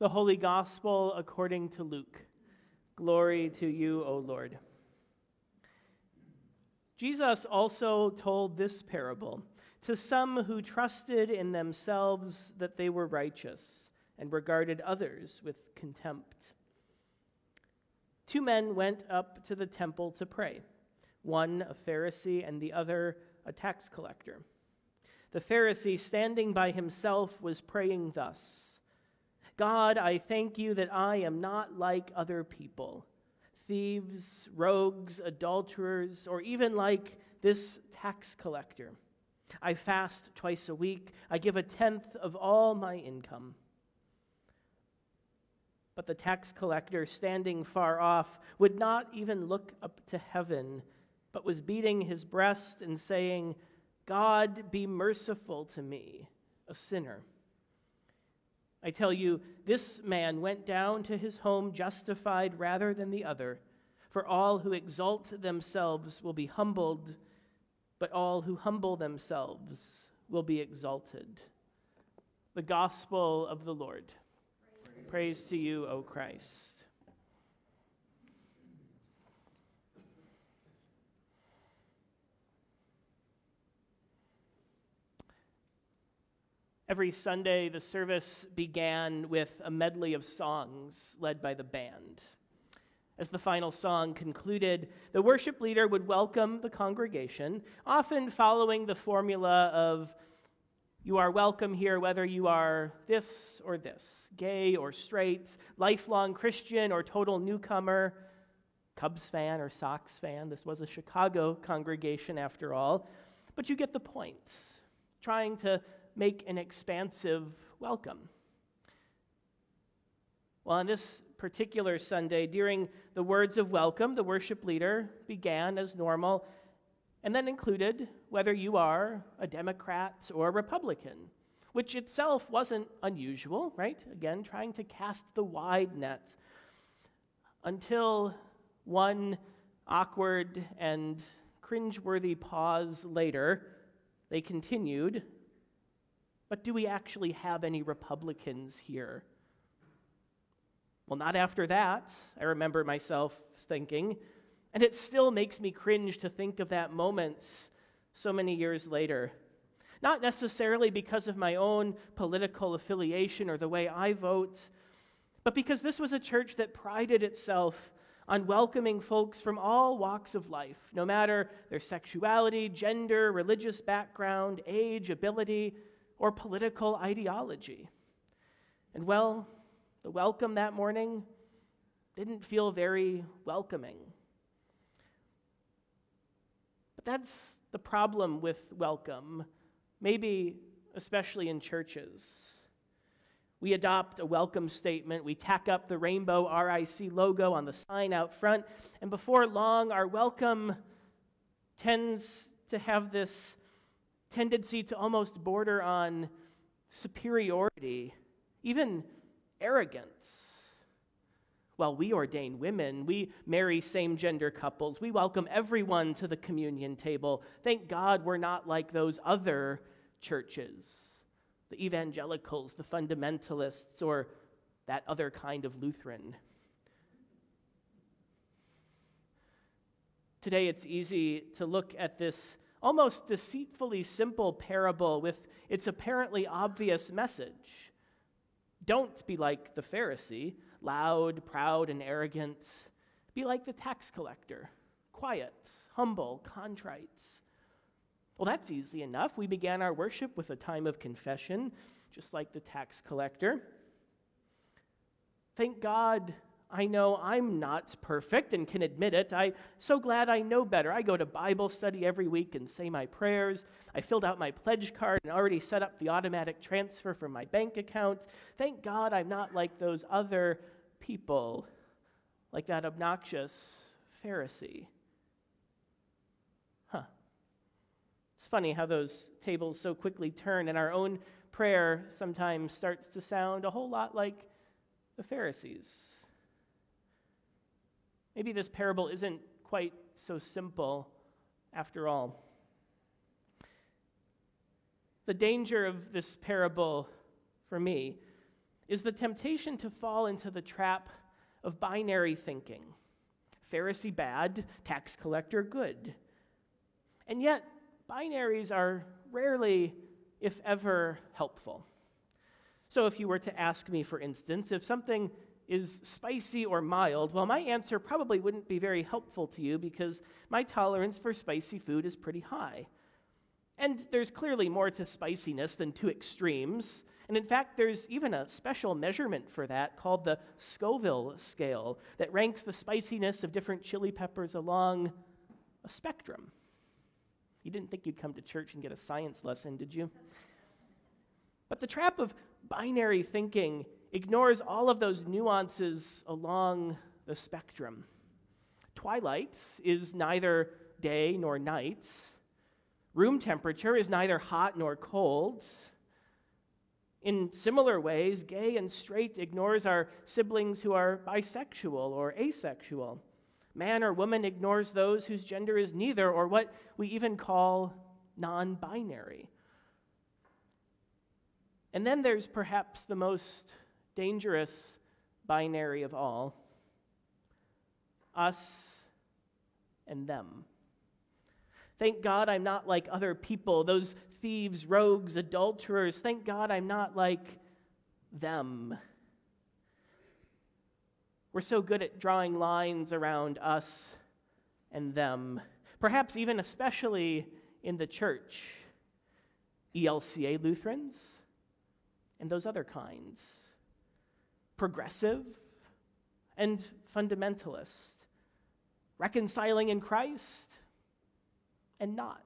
The Holy Gospel according to Luke. Glory to you, O Lord. Jesus also told this parable to some who trusted in themselves that they were righteous and regarded others with contempt. Two men went up to the temple to pray, one a Pharisee and the other a tax collector. The Pharisee, standing by himself, was praying thus. God, I thank you that I am not like other people thieves, rogues, adulterers, or even like this tax collector. I fast twice a week, I give a tenth of all my income. But the tax collector, standing far off, would not even look up to heaven, but was beating his breast and saying, God, be merciful to me, a sinner. I tell you, this man went down to his home justified rather than the other. For all who exalt themselves will be humbled, but all who humble themselves will be exalted. The gospel of the Lord. Praise, Praise to you, O Christ. Every Sunday, the service began with a medley of songs led by the band. As the final song concluded, the worship leader would welcome the congregation, often following the formula of, You are welcome here whether you are this or this, gay or straight, lifelong Christian or total newcomer, Cubs fan or Sox fan. This was a Chicago congregation after all. But you get the point. Trying to make an expansive welcome. Well, on this particular Sunday, during the words of welcome, the worship leader began as normal and then included whether you are a Democrat or a Republican, which itself wasn't unusual, right? Again, trying to cast the wide net until one awkward and cringeworthy pause later, they continued but do we actually have any Republicans here? Well, not after that, I remember myself thinking. And it still makes me cringe to think of that moment so many years later. Not necessarily because of my own political affiliation or the way I vote, but because this was a church that prided itself on welcoming folks from all walks of life, no matter their sexuality, gender, religious background, age, ability, or political ideology. And well, the welcome that morning didn't feel very welcoming. But that's the problem with welcome, maybe especially in churches. We adopt a welcome statement, we tack up the rainbow RIC logo on the sign out front, and before long, our welcome tends to have this tendency to almost border on superiority, even arrogance. While we ordain women, we marry same gender couples, we welcome everyone to the communion table. Thank God we're not like those other churches, the evangelicals, the fundamentalists, or that other kind of Lutheran. Today, it's easy to look at this almost deceitfully simple parable with its apparently obvious message. Don't be like the Pharisee, loud, proud, and arrogant. Be like the tax collector, quiet, humble, contrite. Well, that's easy enough. We began our worship with a time of confession, just like the tax collector. Thank God I know I'm not perfect and can admit it. I'm so glad I know better. I go to Bible study every week and say my prayers. I filled out my pledge card and already set up the automatic transfer from my bank account. Thank God I'm not like those other people, like that obnoxious Pharisee. Huh. It's funny how those tables so quickly turn, and our own prayer sometimes starts to sound a whole lot like the Pharisees. Maybe this parable isn't quite so simple after all. The danger of this parable for me is the temptation to fall into the trap of binary thinking Pharisee bad, tax collector good. And yet, binaries are rarely, if ever, helpful. So, if you were to ask me, for instance, if something is spicy or mild, well, my answer probably wouldn't be very helpful to you because my tolerance for spicy food is pretty high. And there's clearly more to spiciness than two extremes. And in fact, there's even a special measurement for that called the Scoville scale that ranks the spiciness of different chili peppers along a spectrum. You didn't think you'd come to church and get a science lesson, did you? But the trap of binary thinking ignores all of those nuances along the spectrum. Twilight is neither day nor night. Room temperature is neither hot nor cold. In similar ways, gay and straight ignores our siblings who are bisexual or asexual. Man or woman ignores those whose gender is neither, or what we even call non binary. And then there's perhaps the most dangerous binary of all us and them. Thank God I'm not like other people, those thieves, rogues, adulterers. Thank God I'm not like them. We're so good at drawing lines around us and them, perhaps even especially in the church. ELCA Lutherans and those other kinds. Progressive and fundamentalist. Reconciling in Christ and not.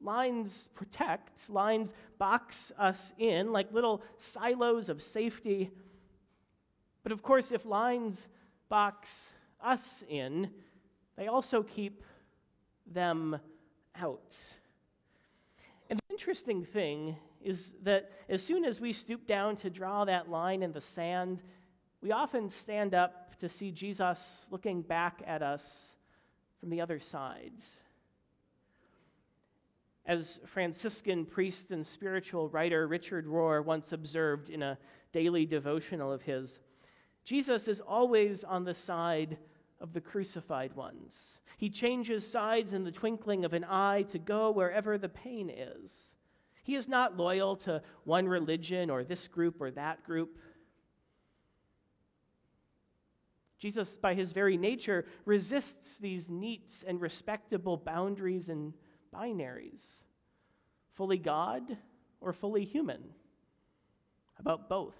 Lines protect, lines box us in like little silos of safety. But of course, if lines box us in, they also keep them out. Interesting thing is that as soon as we stoop down to draw that line in the sand, we often stand up to see Jesus looking back at us from the other side. As Franciscan priest and spiritual writer Richard Rohr once observed in a daily devotional of his, Jesus is always on the side of the crucified ones. He changes sides in the twinkling of an eye to go wherever the pain is. He is not loyal to one religion or this group or that group. Jesus, by his very nature, resists these neat and respectable boundaries and binaries fully God or fully human. About both.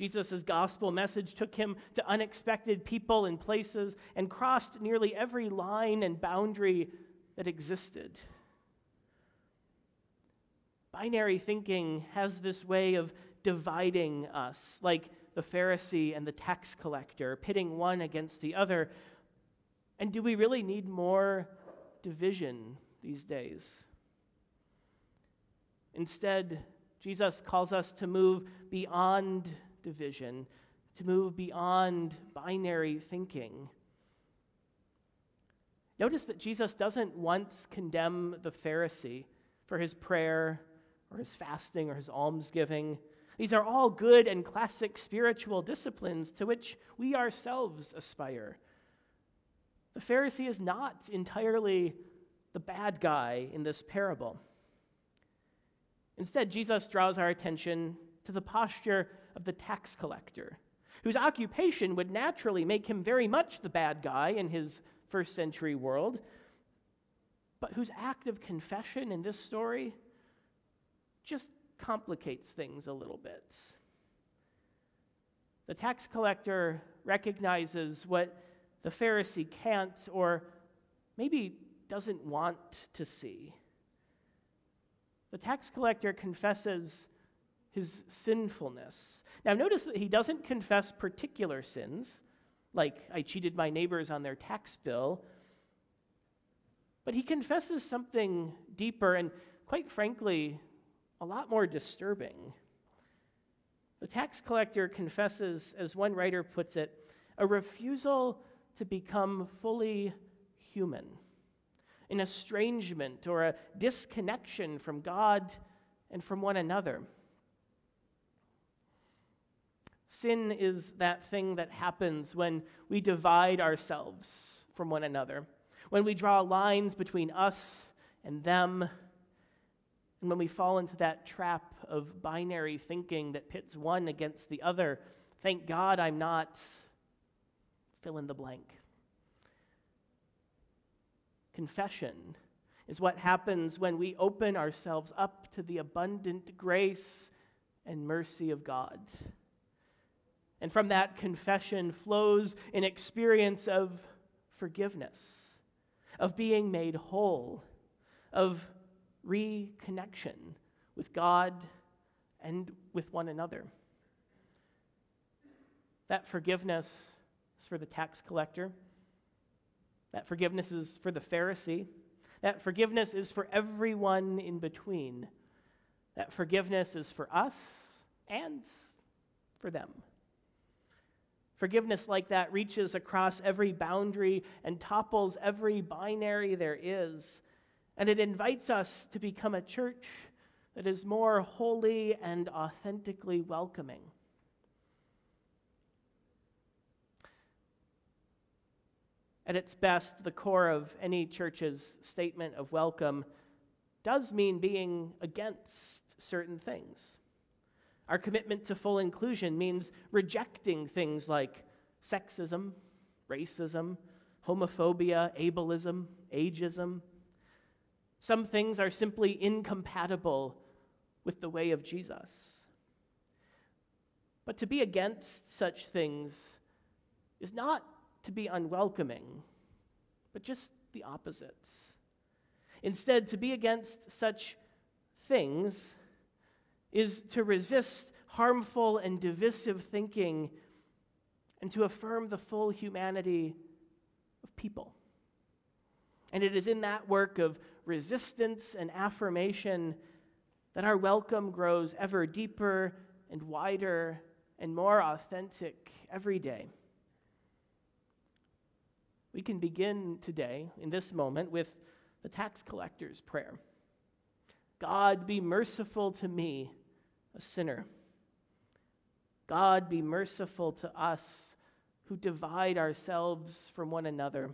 Jesus' gospel message took him to unexpected people and places and crossed nearly every line and boundary that existed. Binary thinking has this way of dividing us, like the Pharisee and the tax collector, pitting one against the other. And do we really need more division these days? Instead, Jesus calls us to move beyond division, to move beyond binary thinking. Notice that Jesus doesn't once condemn the Pharisee for his prayer or his fasting or his almsgiving. These are all good and classic spiritual disciplines to which we ourselves aspire. The Pharisee is not entirely the bad guy in this parable. Instead, Jesus draws our attention to the posture of the tax collector, whose occupation would naturally make him very much the bad guy in his first century world, but whose act of confession in this story just complicates things a little bit. The tax collector recognizes what the Pharisee can't or maybe doesn't want to see. The tax collector confesses his sinfulness. Now, notice that he doesn't confess particular sins, like I cheated my neighbors on their tax bill, but he confesses something deeper and, quite frankly, a lot more disturbing. The tax collector confesses, as one writer puts it, a refusal to become fully human, an estrangement or a disconnection from God and from one another. Sin is that thing that happens when we divide ourselves from one another, when we draw lines between us and them, and when we fall into that trap of binary thinking that pits one against the other. Thank God I'm not fill in the blank. Confession is what happens when we open ourselves up to the abundant grace and mercy of God. And from that confession flows an experience of forgiveness, of being made whole, of reconnection with God and with one another. That forgiveness is for the tax collector. That forgiveness is for the Pharisee. That forgiveness is for everyone in between. That forgiveness is for us and for them. Forgiveness like that reaches across every boundary and topples every binary there is. And it invites us to become a church that is more holy and authentically welcoming. At its best, the core of any church's statement of welcome does mean being against certain things. Our commitment to full inclusion means rejecting things like sexism, racism, homophobia, ableism, ageism. Some things are simply incompatible with the way of Jesus. But to be against such things is not to be unwelcoming, but just the opposites. Instead, to be against such things is to resist harmful and divisive thinking and to affirm the full humanity of people. And it is in that work of resistance and affirmation that our welcome grows ever deeper and wider and more authentic every day. We can begin today, in this moment, with the tax collector's prayer God, be merciful to me, a sinner. God, be merciful to us who divide ourselves from one another.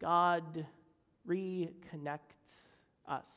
God, reconnect us.